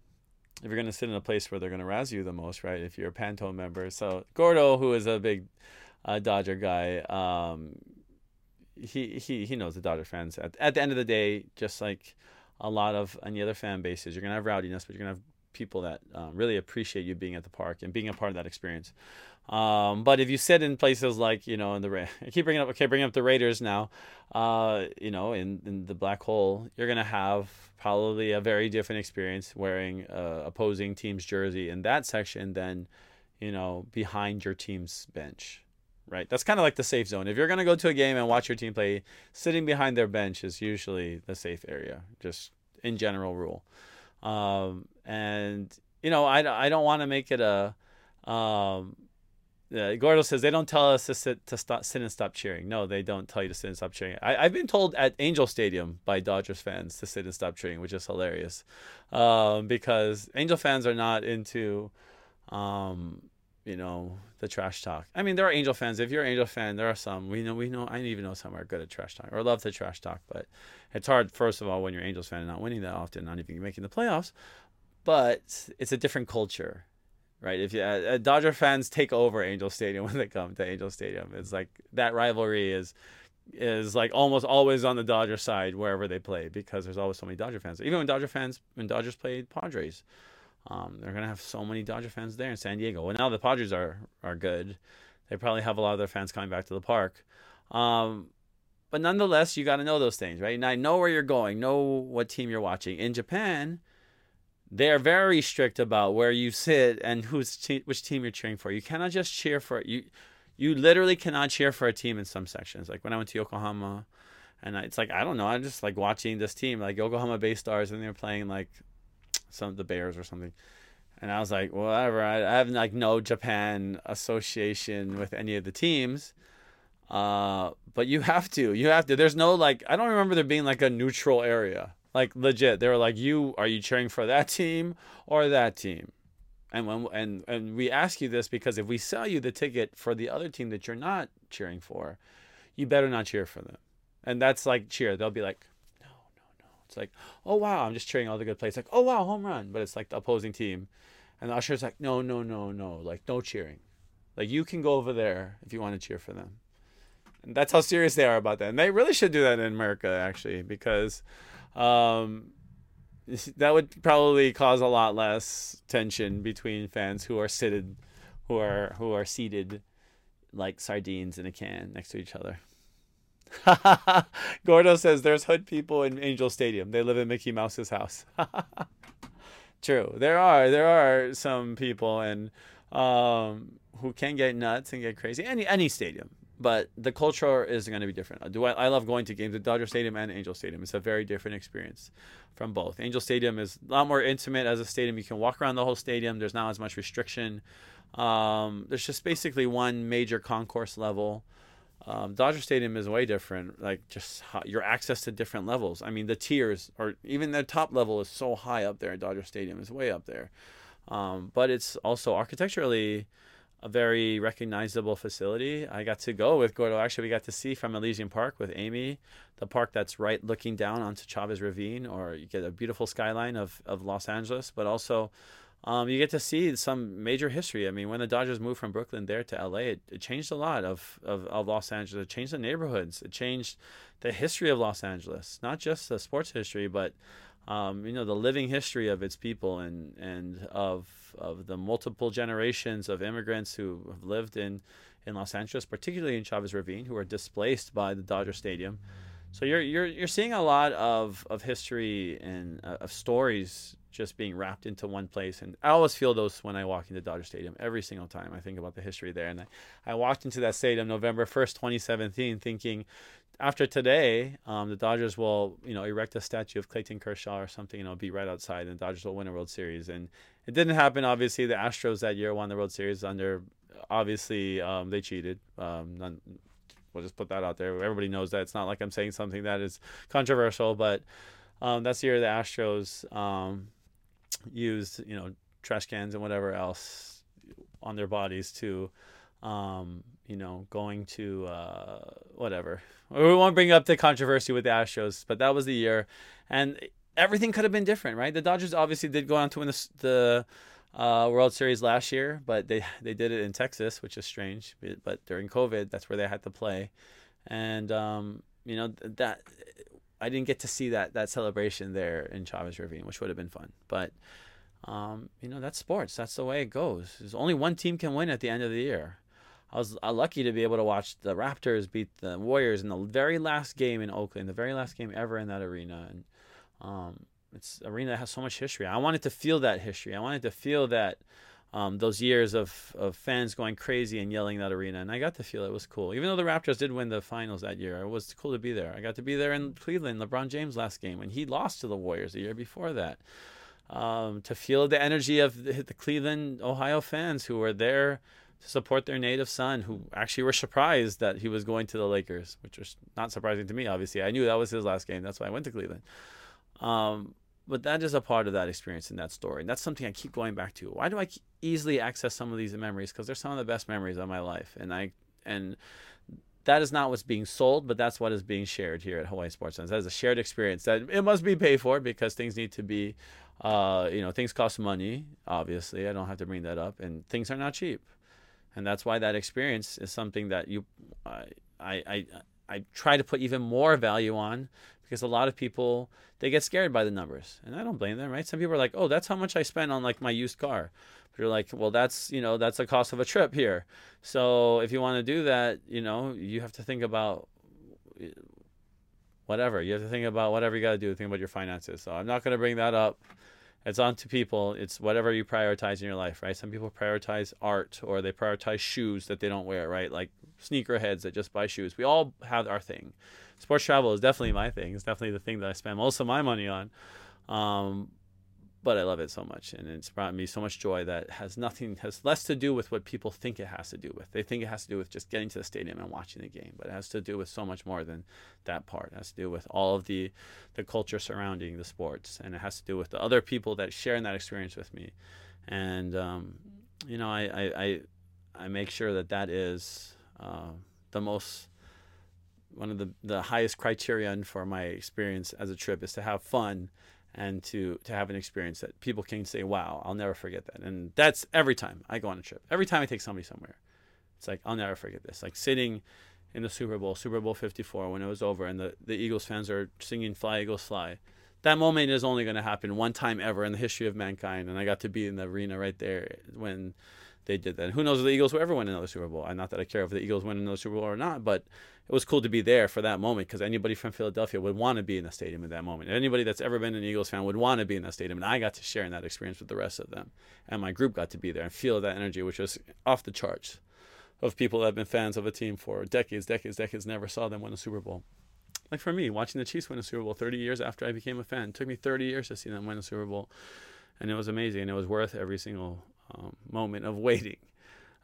if you're going to sit in a place where they're going to razz you the most, right? If you're a Pantone member. So Gordo, who is a big uh, Dodger guy, um, he, he, he knows the Dodger fans. At, at the end of the day, just like a lot of any other fan bases, you're going to have rowdiness, but you're going to have people that um, really appreciate you being at the park and being a part of that experience. Um, but if you sit in places like you know in the I keep bringing up okay bringing up the Raiders now, uh, you know in in the black hole you're gonna have probably a very different experience wearing uh, opposing team's jersey in that section than you know behind your team's bench. Right, that's kind of like the safe zone. If you're gonna go to a game and watch your team play, sitting behind their bench is usually the safe area. Just in general rule, um, and you know I, I don't want to make it a um, uh, Gordo says they don't tell us to sit to stop, sit and stop cheering. No, they don't tell you to sit and stop cheering. I, have been told at Angel Stadium by Dodgers fans to sit and stop cheering, which is hilarious, um, because Angel fans are not into, um, you know, the trash talk. I mean, there are Angel fans. If you're an Angel fan, there are some. We know, we know. I even know some are good at trash talk or love the trash talk, but it's hard. First of all, when you're an Angels fan and not winning that often, not even making the playoffs, but it's a different culture right? If you, uh, uh, Dodger fans take over Angel Stadium when they come to Angel Stadium, it's like that rivalry is is like almost always on the Dodger side wherever they play because there's always so many Dodger fans. Even when Dodger fans when Dodgers played Padres, um, they're gonna have so many Dodger fans there in San Diego. Well, now the Padres are are good. They probably have a lot of their fans coming back to the park. Um, but nonetheless, you got to know those things, right? And I know where you're going, know what team you're watching. In Japan, they're very strict about where you sit and who's te- which team you're cheering for. You cannot just cheer for you. You literally cannot cheer for a team in some sections. Like when I went to Yokohama, and it's like I don't know. I'm just like watching this team, like Yokohama Bay Stars, and they're playing like some of the Bears or something. And I was like, whatever. I, I have like no Japan association with any of the teams. Uh, but you have to. You have to. There's no like. I don't remember there being like a neutral area. Like legit, they were like, "You are you cheering for that team or that team?" And when and and we ask you this because if we sell you the ticket for the other team that you're not cheering for, you better not cheer for them. And that's like cheer. They'll be like. It's like, "Oh wow, I'm just cheering all the good plays." Like, "Oh wow, home run!" But it's like the opposing team, and the usher's like, "No, no, no, no. Like no cheering. Like you can go over there if you want to cheer for them." And that's how serious they are about that. And they really should do that in America actually because um, that would probably cause a lot less tension between fans who are seated, who are who are seated like sardines in a can next to each other. Gordo says there's hood people in Angel Stadium. They live in Mickey Mouse's house. True. There are there are some people and um, who can get nuts and get crazy. Any any stadium but the culture is going to be different. Do I, I love going to games at Dodger Stadium and Angel Stadium. It's a very different experience from both. Angel Stadium is a lot more intimate as a stadium. You can walk around the whole stadium. There's not as much restriction. Um, there's just basically one major concourse level. Um, Dodger Stadium is way different. Like just how, your access to different levels. I mean, the tiers or even the top level is so high up there. Dodger Stadium is way up there. Um, but it's also architecturally a very recognizable facility. I got to go with Gordo. Actually, we got to see from Elysian Park with Amy, the park that's right looking down onto Chavez Ravine, or you get a beautiful skyline of, of Los Angeles, but also um, you get to see some major history. I mean, when the Dodgers moved from Brooklyn there to LA, it, it changed a lot of, of, of, Los Angeles. It changed the neighborhoods. It changed the history of Los Angeles, not just the sports history, but um, you know the living history of its people and and of of the multiple generations of immigrants who have lived in in Los Angeles, particularly in Chavez Ravine, who were displaced by the Dodger Stadium. So you're you're you're seeing a lot of of history and uh, of stories just being wrapped into one place. And I always feel those when I walk into Dodger Stadium every single time. I think about the history there. And I, I walked into that stadium November 1st, 2017, thinking after today, um, the Dodgers will, you know, erect a statue of Clayton Kershaw or something, you know, be right outside, and the Dodgers will win a World Series. And it didn't happen. Obviously, the Astros that year won the World Series under. Obviously, um, they cheated. Um, none, we'll just put that out there. Everybody knows that. It's not like I'm saying something that is controversial, but um, that's the year the Astros um, used, you know, trash cans and whatever else on their bodies to, um, you know, going to uh, whatever. We won't bring up the controversy with the Astros, but that was the year, and everything could have been different, right? The Dodgers obviously did go on to win the, the uh, World Series last year, but they they did it in Texas, which is strange. But during COVID, that's where they had to play, and um, you know that I didn't get to see that that celebration there in Chavez Ravine, which would have been fun. But um, you know that's sports. That's the way it goes. There's only one team can win at the end of the year. I was uh, lucky to be able to watch the Raptors beat the Warriors in the very last game in Oakland, the very last game ever in that arena, and um, it's arena that has so much history. I wanted to feel that history. I wanted to feel that um, those years of, of fans going crazy and yelling that arena, and I got to feel it. was cool. Even though the Raptors did win the finals that year, it was cool to be there. I got to be there in Cleveland, LeBron James last game when he lost to the Warriors the year before that. Um, to feel the energy of the, the Cleveland, Ohio fans who were there to support their native son, who actually were surprised that he was going to the Lakers, which was not surprising to me. Obviously, I knew that was his last game. That's why I went to Cleveland. Um, but that is a part of that experience in that story. And that's something I keep going back to. Why do I easily access some of these memories? Because they're some of the best memories of my life. And I and that is not what's being sold, but that's what is being shared here at Hawaii Sports Fans. That is a shared experience that it must be paid for because things need to be, uh, you know, things cost money. Obviously, I don't have to bring that up, and things are not cheap, and that's why that experience is something that you, I, I, I try to put even more value on because a lot of people they get scared by the numbers and i don't blame them right? Some people are like oh that's how much i spent on like my used car. But you're like well that's you know that's the cost of a trip here. So if you want to do that you know you have to think about uh, whatever. You have to think about whatever you got to do think about your finances. So i'm not going to bring that up. It's on to people. It's whatever you prioritize in your life right? Some people prioritize art or they prioritize shoes that they don't wear right? Like sneakerheads that just buy shoes. We all have our thing sports travel is definitely my thing. It's definitely the thing that I spend most of my money on. Um, but I love it so much, and it's brought me so much joy that has nothing has less to do with what people think it has to do with. They think it has to do with just getting to the stadium and watching the game, but it has to do with so much more than that part. It has to do with all of the the culture surrounding the sports, and it has to do with the other people that share in that experience with me. And um, you know, I, I, I I make sure that that is uh, the most one of the, the highest criterion for my experience as a trip is to have fun and to to have an experience that people can say, "Wow, I'll never forget that." And that's every time I go on a trip. Every time I take somebody somewhere, it's like I'll never forget this. Like sitting in the Super Bowl, Super Bowl 54, when it was over, and the the Eagles fans are singing "Fly Eagles Fly." That moment is only going to happen one time ever in the history of mankind, and I got to be in the arena right there when they did that. And who knows if the Eagles will ever win another Super Bowl? And not that I care if the Eagles win another Super Bowl or not, but it was cool to be there for that moment because anybody from Philadelphia would want to be in the stadium at that moment. Anybody that's ever been an Eagles fan would want to be in that stadium, and I got to share in that experience with the rest of them, and my group got to be there and feel that energy, which was off the charts, of people that have been fans of a team for decades, decades, decades, never saw them win a Super Bowl. Like for me, watching the Chiefs win a Super Bowl 30 years after I became a fan, it took me 30 years to see them win a Super Bowl, and it was amazing. and It was worth every single um, moment of waiting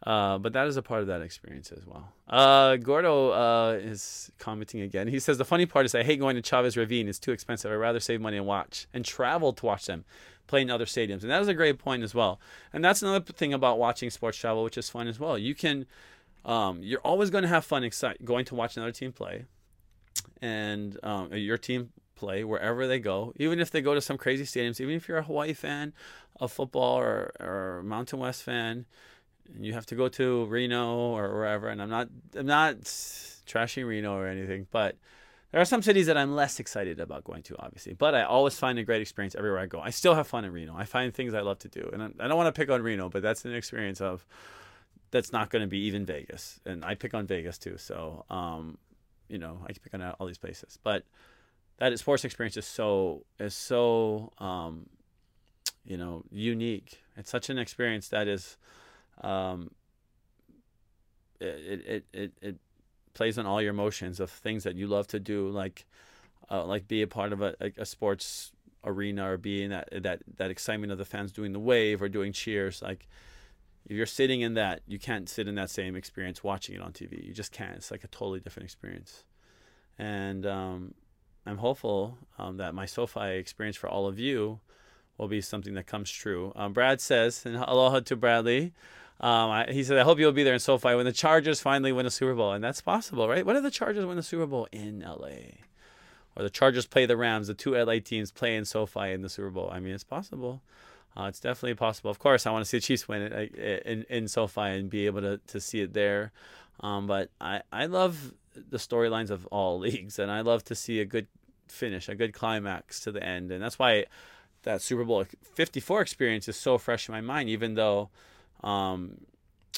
Uh, but that is a part of that experience as well. Uh, Gordo uh, is commenting again. He says the funny part is I hate going to Chavez Ravine. It's too expensive. I'd rather save money and watch and travel to watch them play in other stadiums. And that is a great point as well. And that's another thing about watching sports travel, which is fun as well. You can, um, you're always going to have fun going to watch another team play, and um, your team play wherever they go, even if they go to some crazy stadiums, even if you're a Hawaii fan of football or, or Mountain West fan, you have to go to Reno or wherever. And I'm not I'm not trashing Reno or anything, but there are some cities that I'm less excited about going to, obviously. But I always find a great experience everywhere I go. I still have fun in Reno. I find things I love to do, and I don't want to pick on Reno, but that's an experience of that's not going to be even Vegas, and I pick on Vegas too. So, um, you know, I pick on all these places, but that sports experience is so is so um, you know unique. It's such an experience that is um, it, it, it, it plays on all your emotions of things that you love to do, like uh, like be a part of a, a, sports arena or be in that that that excitement of the fans doing the wave or doing cheers. Like if you're sitting in that, you can't sit in that same experience watching it on TV. You just can't. It's like a totally different experience. And um, I'm hopeful um, that my SoFi experience for all of you will be something that comes true. Um, Brad says, and aloha to Bradley. Um, I, he said, I hope you'll be there in SoFi when the Chargers finally win a Super Bowl. And that's possible, right? When do the Chargers win the Super Bowl? In LA. Or the Chargers play the Rams, the two LA teams play in SoFi in the Super Bowl. I mean, it's possible. Uh, it's definitely possible. Of course, I want to see the Chiefs win it uh, in, in SoFi and be able to, to see it there. Um, but I, I love the storylines of all leagues, and I love to see a good finish, a good climax to the end. And that's why that Super Bowl 54 experience is so fresh in my mind, even though um,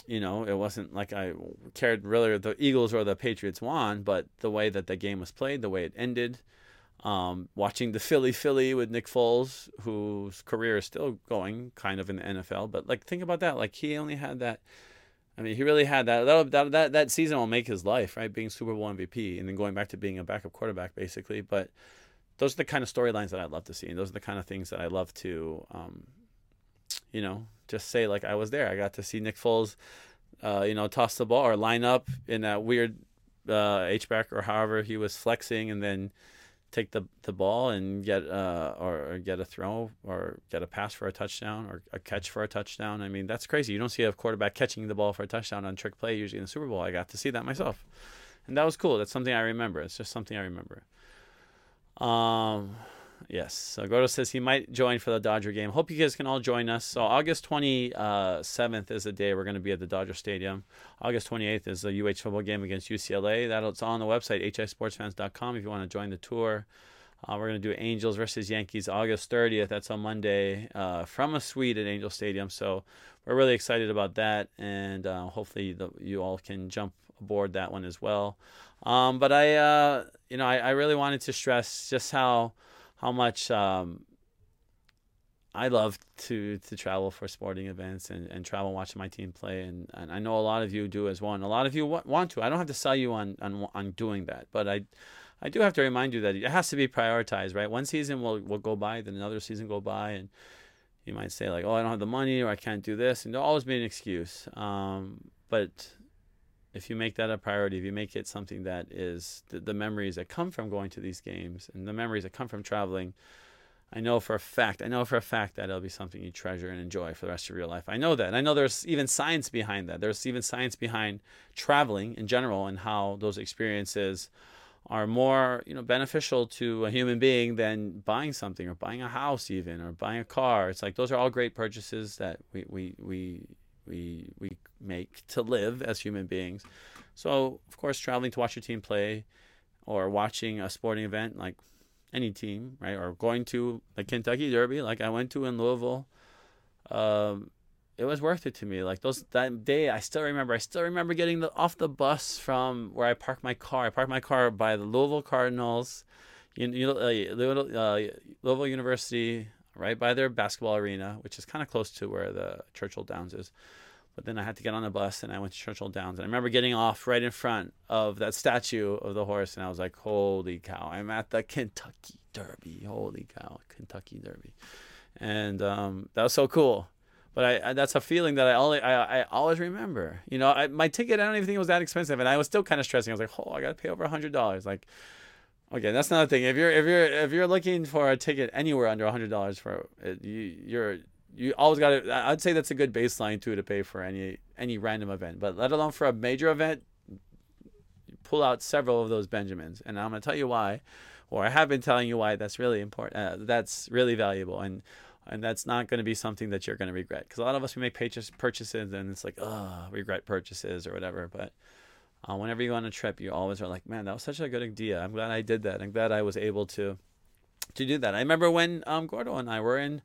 you know, it wasn't like I cared really the Eagles or the Patriots won, but the way that the game was played, the way it ended, um, watching the Philly Philly with Nick Foles, whose career is still going kind of in the NFL. But like, think about that. Like, he only had that. I mean, he really had that. That that that, that season will make his life, right? Being Super Bowl MVP and then going back to being a backup quarterback, basically. But those are the kind of storylines that I love to see, and those are the kind of things that I love to, um, you know, just say like I was there. I got to see Nick Foles, uh, you know, toss the ball or line up in that weird uh, H back or however he was flexing, and then take the the ball and get uh or, or, get a throw or get a pass for a touchdown or a catch for a touchdown. I mean, that's crazy. You don't see a quarterback catching the ball for a touchdown on trick play usually in the Super Bowl. I got to see that myself. And that was cool. That's something I remember. It's just something I remember. Um Yes. So Gordo says he might join for the Dodger game. Hope you guys can all join us. So August 27th is the day we're going to be at the Dodger Stadium. August 28th is the UH football game against UCLA. That's on the website, hisportsfans.com, if you want to join the tour. Uh, we're going to do Angels versus Yankees August 30th. That's on Monday uh, from a suite at Angel Stadium. So we're really excited about that, and uh, hopefully the, you all can jump aboard that one as well. Um, but I, uh, you know, I, I really wanted to stress just how how much um, I love to to travel for sporting events and, and travel watching my team play. And, and I know a lot of you do as well. And a lot of you want, want to. I don't have to sell you on, on on doing that. But I I do have to remind you that it has to be prioritized right? One season will will go by then another season go by and you might say like oh I don't have the money or I can't do this. And there'll always be an excuse. Um, but if you make that a priority, if you make it something that is the, the, memories that come from going to these games and the memories that come from traveling, I know for a fact, I know for a fact that it'll be something you treasure and enjoy for the rest of your life. I know that. And I know there's even science behind that. There's even science behind traveling in general and how those experiences are more, you know, beneficial to a human being than buying something or buying a house even or buying a car. It's like those are all great purchases that we we we we we make to live as human beings. So of course, traveling to watch your team play, or watching a sporting event like any team, right, or going to the Kentucky Derby like I went to in Louisville. Um, it was worth it to me. Like those that day, I still remember. I still remember getting the, off the bus from where I parked my car. I parked my car by the Louisville Cardinals, you, you uh, uh, Louisville University right by their basketball arena, which is kind of close to where the Churchill Downs is. But then I had to get on the bus and I went to Churchill Downs. And I remember getting off right in front of that statue of the horse. And I was like, holy cow, I'm at the Kentucky Derby. Holy cow, Kentucky Derby. And um, that was so cool. but I, I, that's a feeling that I always I, I always remember. You know, I, my ticket I don't even think it was that expensive, and I was still kind of stressing. I was like, oh, I got to pay over a hundred dollars. Like, okay, that's another thing. If you're if you're if you're looking for a ticket anywhere under hundred dollars for it, you you're you always got to. I'd say that's a good baseline too to pay for any any random event, but let alone for a major event, pull out several of those Benjamins, and I'm gonna tell you why, or I have been telling you why. That's really important. Uh, that's really valuable, and and that's not going to be something that you're going to regret because a lot of us we make purchases and it's like oh regret purchases or whatever but uh, whenever you go on a trip you always are like man that was such a good idea i'm glad i did that i'm glad i was able to to do that i remember when um, gordo and i were in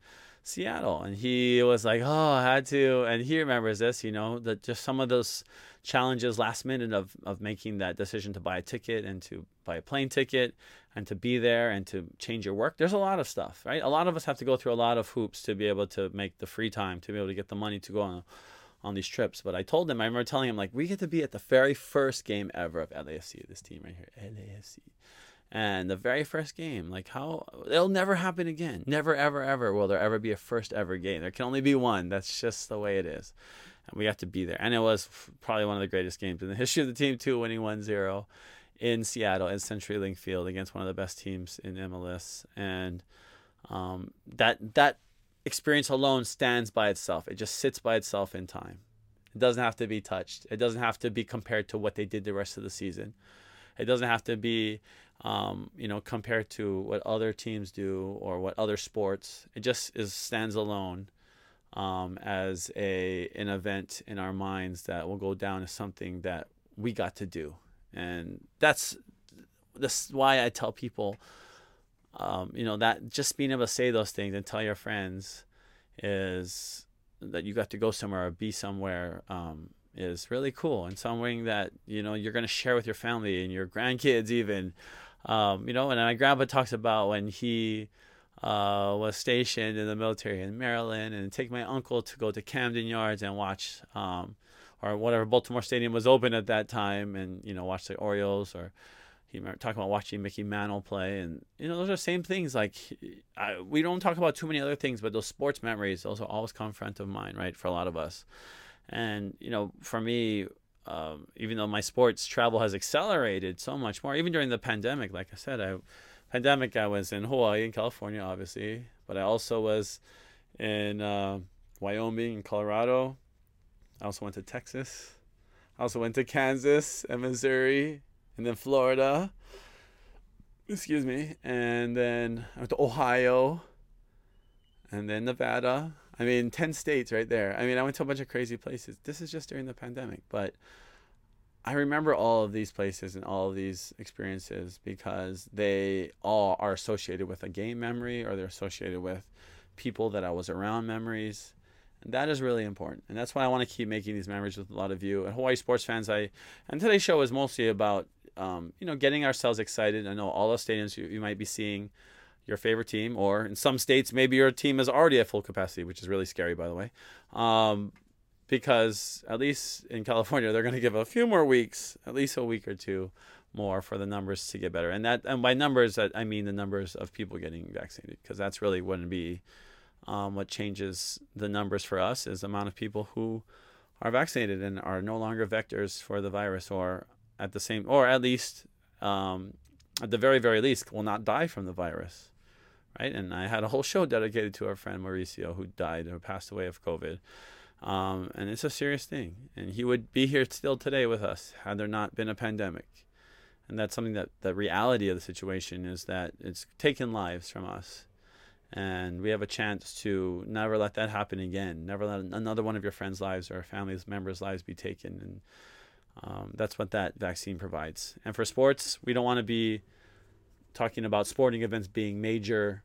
seattle and he was like oh i had to and he remembers this you know that just some of those challenges last minute of, of making that decision to buy a ticket and to buy a plane ticket and to be there and to change your work. There's a lot of stuff, right? A lot of us have to go through a lot of hoops to be able to make the free time, to be able to get the money to go on on these trips. But I told him, I remember telling him, like, we get to be at the very first game ever of LAFC, this team right here, LAFC. And the very first game, like how it'll never happen again. Never, ever, ever will there ever be a first ever game. There can only be one. That's just the way it is. And we have to be there. And it was probably one of the greatest games in the history of the team, too, winning 1 0 in Seattle at CenturyLink Field against one of the best teams in MLS, and um, that that experience alone stands by itself. It just sits by itself in time. It doesn't have to be touched. It doesn't have to be compared to what they did the rest of the season. It doesn't have to be, um, you know, compared to what other teams do or what other sports. It just is stands alone um, as a an event in our minds that will go down as something that we got to do and that's this why I tell people, um, you know, that just being able to say those things and tell your friends is that you got to go somewhere or be somewhere um, is really cool and something that you know you're going to share with your family and your grandkids even. Um, you know, and my grandpa talks about when he uh, was stationed in the military in Maryland, and take my uncle to go to Camden Yards and watch um, or whatever Baltimore Stadium was open at that time, and you know watch the Orioles or he talking about watching Mickey Mantle play, and you know those are same things. Like I, we don't talk about too many other things, but those sports memories those always come front of mind, right, for a lot of us. And you know, for me, um, even though my sports travel has accelerated so much more, even during the pandemic, like I said, I pandemic I was in Hawaii in California, obviously, but I also was in uh, Wyoming and Colorado, I also went to Texas. I also went to Kansas and Missouri and then Florida. Excuse me. And then I went to Ohio and then Nevada. I mean, 10 states right there. I mean, I went to a bunch of crazy places. This is just during the pandemic, but I remember all of these places and all of these experiences because they all are associated with a game memory or they're associated with people that I was around memories And that is really important, and that's why I want to keep making these memories with a lot of you and Hawaii sports fans. I and today's show is mostly about um, you know getting ourselves excited. I know all the stadiums you, you might be seeing your favorite team, or in some states maybe your team is already at full capacity, which is really scary, by the way. Um, because at least in California, they're going to give a few more weeks, at least a week or two more for the numbers to get better. And that, and by numbers, I mean the numbers of people getting vaccinated, because that's really wouldn't be um, what changes the numbers for us is the amount of people who are vaccinated and are no longer vectors for the virus, or at the same, or at least, um, at the very very least, will not die from the virus, right? And I had a whole show dedicated to our friend Mauricio, who died or passed away of COVID. Um, and it's a serious thing. And he would be here still today with us had there not been a pandemic. And that's something that the reality of the situation is that it's taken lives from us and we have a chance to never let that happen again. Never let another one of your friends' lives or family members' lives be taken, and um, that's what that vaccine provides. And for sports, we don't want to be talking about sporting events being major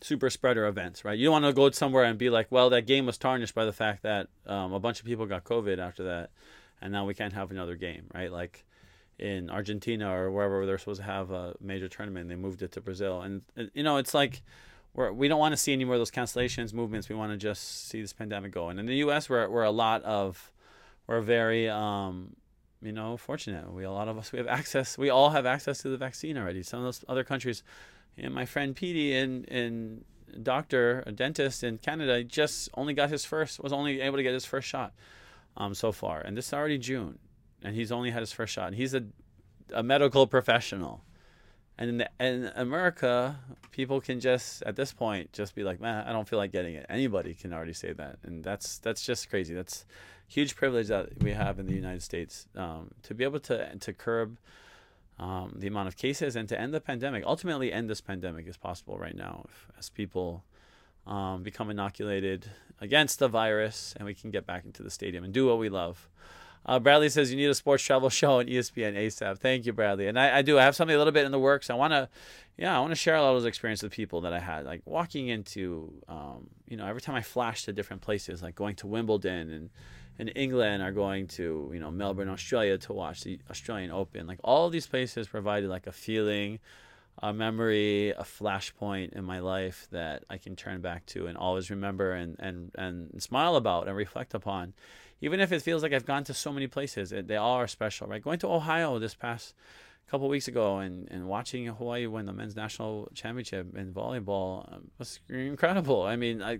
super spreader events, right? You don't want to go somewhere and be like, well, that game was tarnished by the fact that um, a bunch of people got COVID after that, and now we can't have another game, right? Like in Argentina or wherever they're supposed to have a major tournament, they moved it to Brazil, and you know, it's like we're, we don't want to see any more of those cancellations movements. We want to just see this pandemic go. And in the U.S., we're we're a lot of we're very um, you know fortunate. We a lot of us we have access. We all have access to the vaccine already. Some of those other countries. And my friend Petey in in doctor, a dentist in Canada, just only got his first, was only able to get his first shot um, so far. And this is already June, and he's only had his first shot. And he's a, a medical professional. And in, the, in America, people can just at this point just be like, "Man, I don't feel like getting it." Anybody can already say that, and that's that's just crazy. That's huge privilege that we have in the United States um, to be able to to curb um, the amount of cases and to end the pandemic. Ultimately, end this pandemic is possible right now if, as people um, become inoculated against the virus and we can get back into the stadium and do what we love. Uh, Bradley says you need a sports travel show on ESPN ASAP. Thank you, Bradley. And I, I do. I have something a little bit in the works. I want to, yeah, I want to share a lot of those experiences with people that I had, like walking into, um, you know, every time I flashed to different places, like going to Wimbledon and in England are going to you know Melbourne, Australia to watch the Australian Open. Like all these places provided like a feeling, a memory, a flashpoint in my life that I can turn back to and always remember and and and smile about and reflect upon. Even if it feels like I've gone to so many places, it, they all are special. Right, going to Ohio this past couple weeks ago and, and watching Hawaii win the men's national championship in volleyball um, was incredible. I mean, I,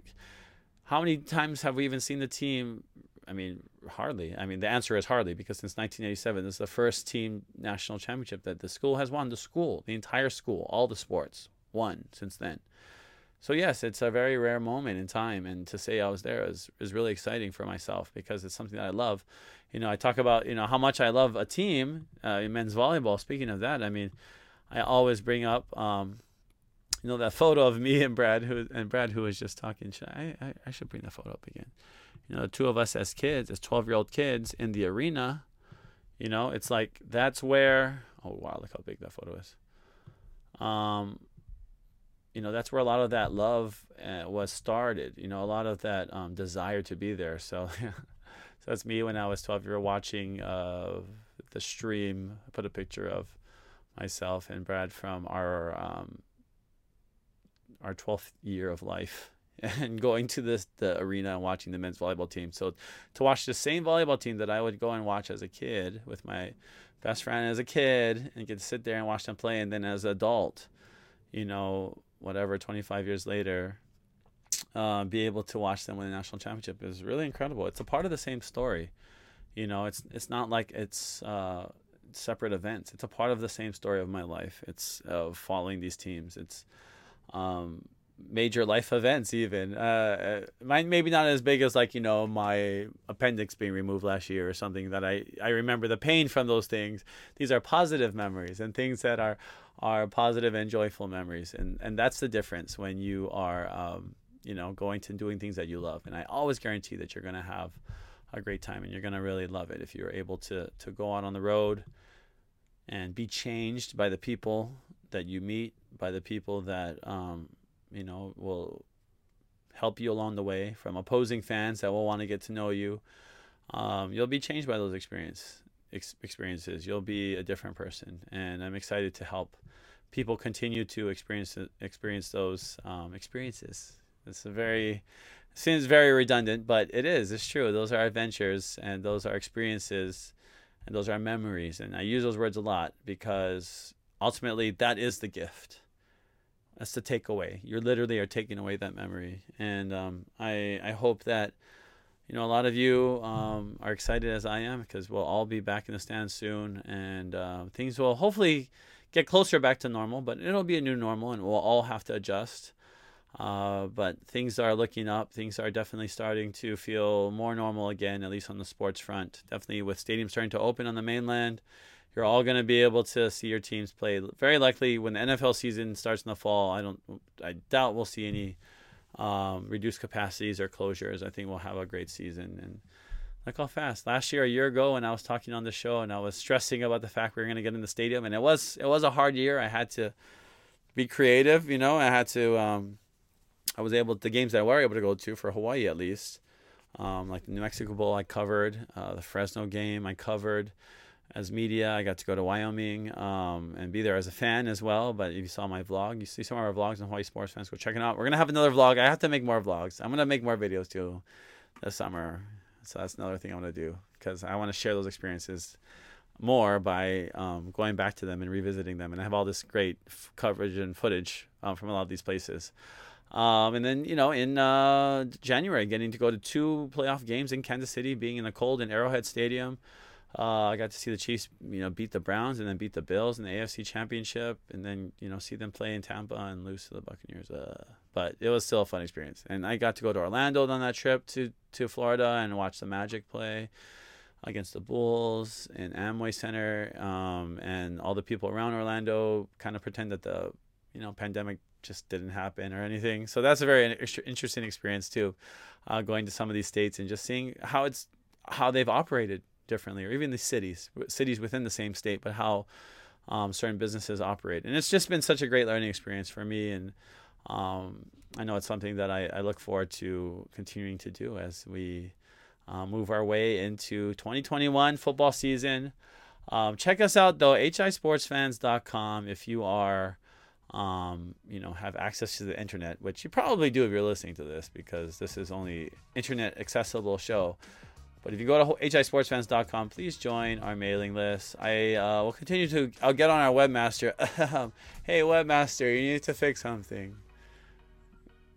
how many times have we even seen the team I mean, hardly. I mean, the answer is hardly because since 1987, this is the first team national championship that the school has won. The school, the entire school, all the sports won since then. So yes, it's a very rare moment in time, and to say I was there is is really exciting for myself because it's something that I love. You know, I talk about you know how much I love a team uh, in men's volleyball. Speaking of that, I mean, I always bring up. Um, you know that photo of me and Brad, who and Brad, who was just talking. I, I, I should bring that photo up again you know, the two of us as kids, as 12 year old kids in the arena, you know, it's like that's where, oh, wow, look how big that photo is. Um, you know, that's where a lot of that love uh, was started, you know, a lot of that um, desire to be there. So, so that's me when I was 12 year old watching uh, the stream. I put a picture of myself and Brad from our um, our 12th year of life and going to this the arena and watching the men's volleyball team. So to watch the same volleyball team that I would go and watch as a kid with my best friend as a kid and get to sit there and watch them play and then as an adult, you know, whatever 25 years later, uh, be able to watch them win a national championship is really incredible. It's a part of the same story. You know, it's it's not like it's uh, separate events. It's a part of the same story of my life. It's of following these teams. It's um, major life events even. Uh, uh mine maybe not as big as like you know my appendix being removed last year or something that i i remember the pain from those things. These are positive memories and things that are are positive and joyful memories. And and that's the difference when you are um you know going to doing things that you love. And i always guarantee that you're going to have a great time and you're going to really love it if you're able to to go out on the road and be changed by the people that you meet by the people that um you know, will help you along the way from opposing fans that will want to get to know you. Um, you'll be changed by those experience ex- experiences. You'll be a different person, and I'm excited to help people continue to experience experience those um, experiences. It's a very seems very redundant, but it is. It's true. Those are adventures, and those are experiences, and those are memories. And I use those words a lot because ultimately that is the gift that's the takeaway. You literally are taking away that memory, and um, I I hope that you know a lot of you um, are excited as I am because we'll all be back in the stands soon, and uh, things will hopefully get closer back to normal. But it'll be a new normal, and we'll all have to adjust. Uh, but things are looking up. Things are definitely starting to feel more normal again, at least on the sports front. Definitely with stadiums starting to open on the mainland you're all going to be able to see your teams play. Very likely, when the NFL season starts in the fall, I don't, I doubt we'll see any um, reduced capacities or closures. I think we'll have a great season. And look how fast. Last year, a year ago, when I was talking on the show, and I was stressing about the fact we were going to get in the stadium, and it was it was a hard year. I had to be creative. You know, I had to. Um, I was able the games that I were able to go to for Hawaii at least, um, like the New Mexico Bowl I covered, uh, the Fresno game I covered as media. I got to go to Wyoming um, and be there as a fan as well. But if you saw my vlog, you see some of our vlogs on Hawaii Sports Fans, go check it out. We're gonna have another vlog. I have to make more vlogs. I'm gonna make more videos too this summer. So that's another thing I'm gonna do because I want to share those experiences more by um, going back to them and revisiting them. And I have all this great f- coverage and footage um, from a lot of these places. Um, and then you know in uh, January, getting to go to two playoff games in Kansas City, being in the cold in Arrowhead Stadium. Uh, I got to see the Chiefs, you know, beat the Browns and then beat the Bills in the AFC Championship, and then you know see them play in Tampa and lose to the Buccaneers. Uh, but it was still a fun experience, and I got to go to Orlando on that trip to to Florida and watch the Magic play against the Bulls in Amway Center, um, and all the people around Orlando kind of pretend that the you know pandemic just didn't happen or anything. So that's a very interesting experience too, uh, going to some of these states and just seeing how it's how they've operated differently, or even the cities, cities within the same state, but how um, certain businesses operate. And it's just been such a great learning experience for me, and um, I know it's something that I, I, look forward to continuing to do as we uh, move our way into 2021 football season. Um, check us out though, hisportsfans.com if you are. Um, you know, have access to the internet, which you probably do if you're listening to this, because this is only internet accessible show. But if you go to hisportsfans.com, please join our mailing list. I uh, will continue to. I'll get on our webmaster. hey, webmaster, you need to fix something.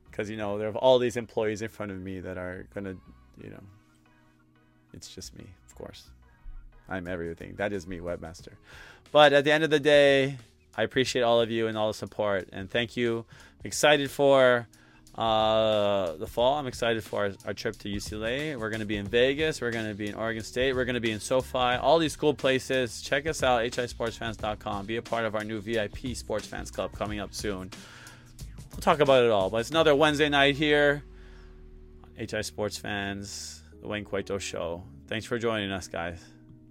Because you know there are all these employees in front of me that are gonna, you know, it's just me, of course. I'm everything. That is me, webmaster. But at the end of the day, I appreciate all of you and all the support, and thank you. I'm excited for uh, the fall. I'm excited for our, our trip to UCLA. We're going to be in Vegas. We're going to be in Oregon State. We're going to be in SoFi. All these cool places. Check us out, hisportsfans.com. Be a part of our new VIP Sports Fans Club coming up soon. We'll talk about it all. But it's another Wednesday night here on HI Sports Fans, the Wayne Coito Show. Thanks for joining us, guys.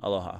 Aloha.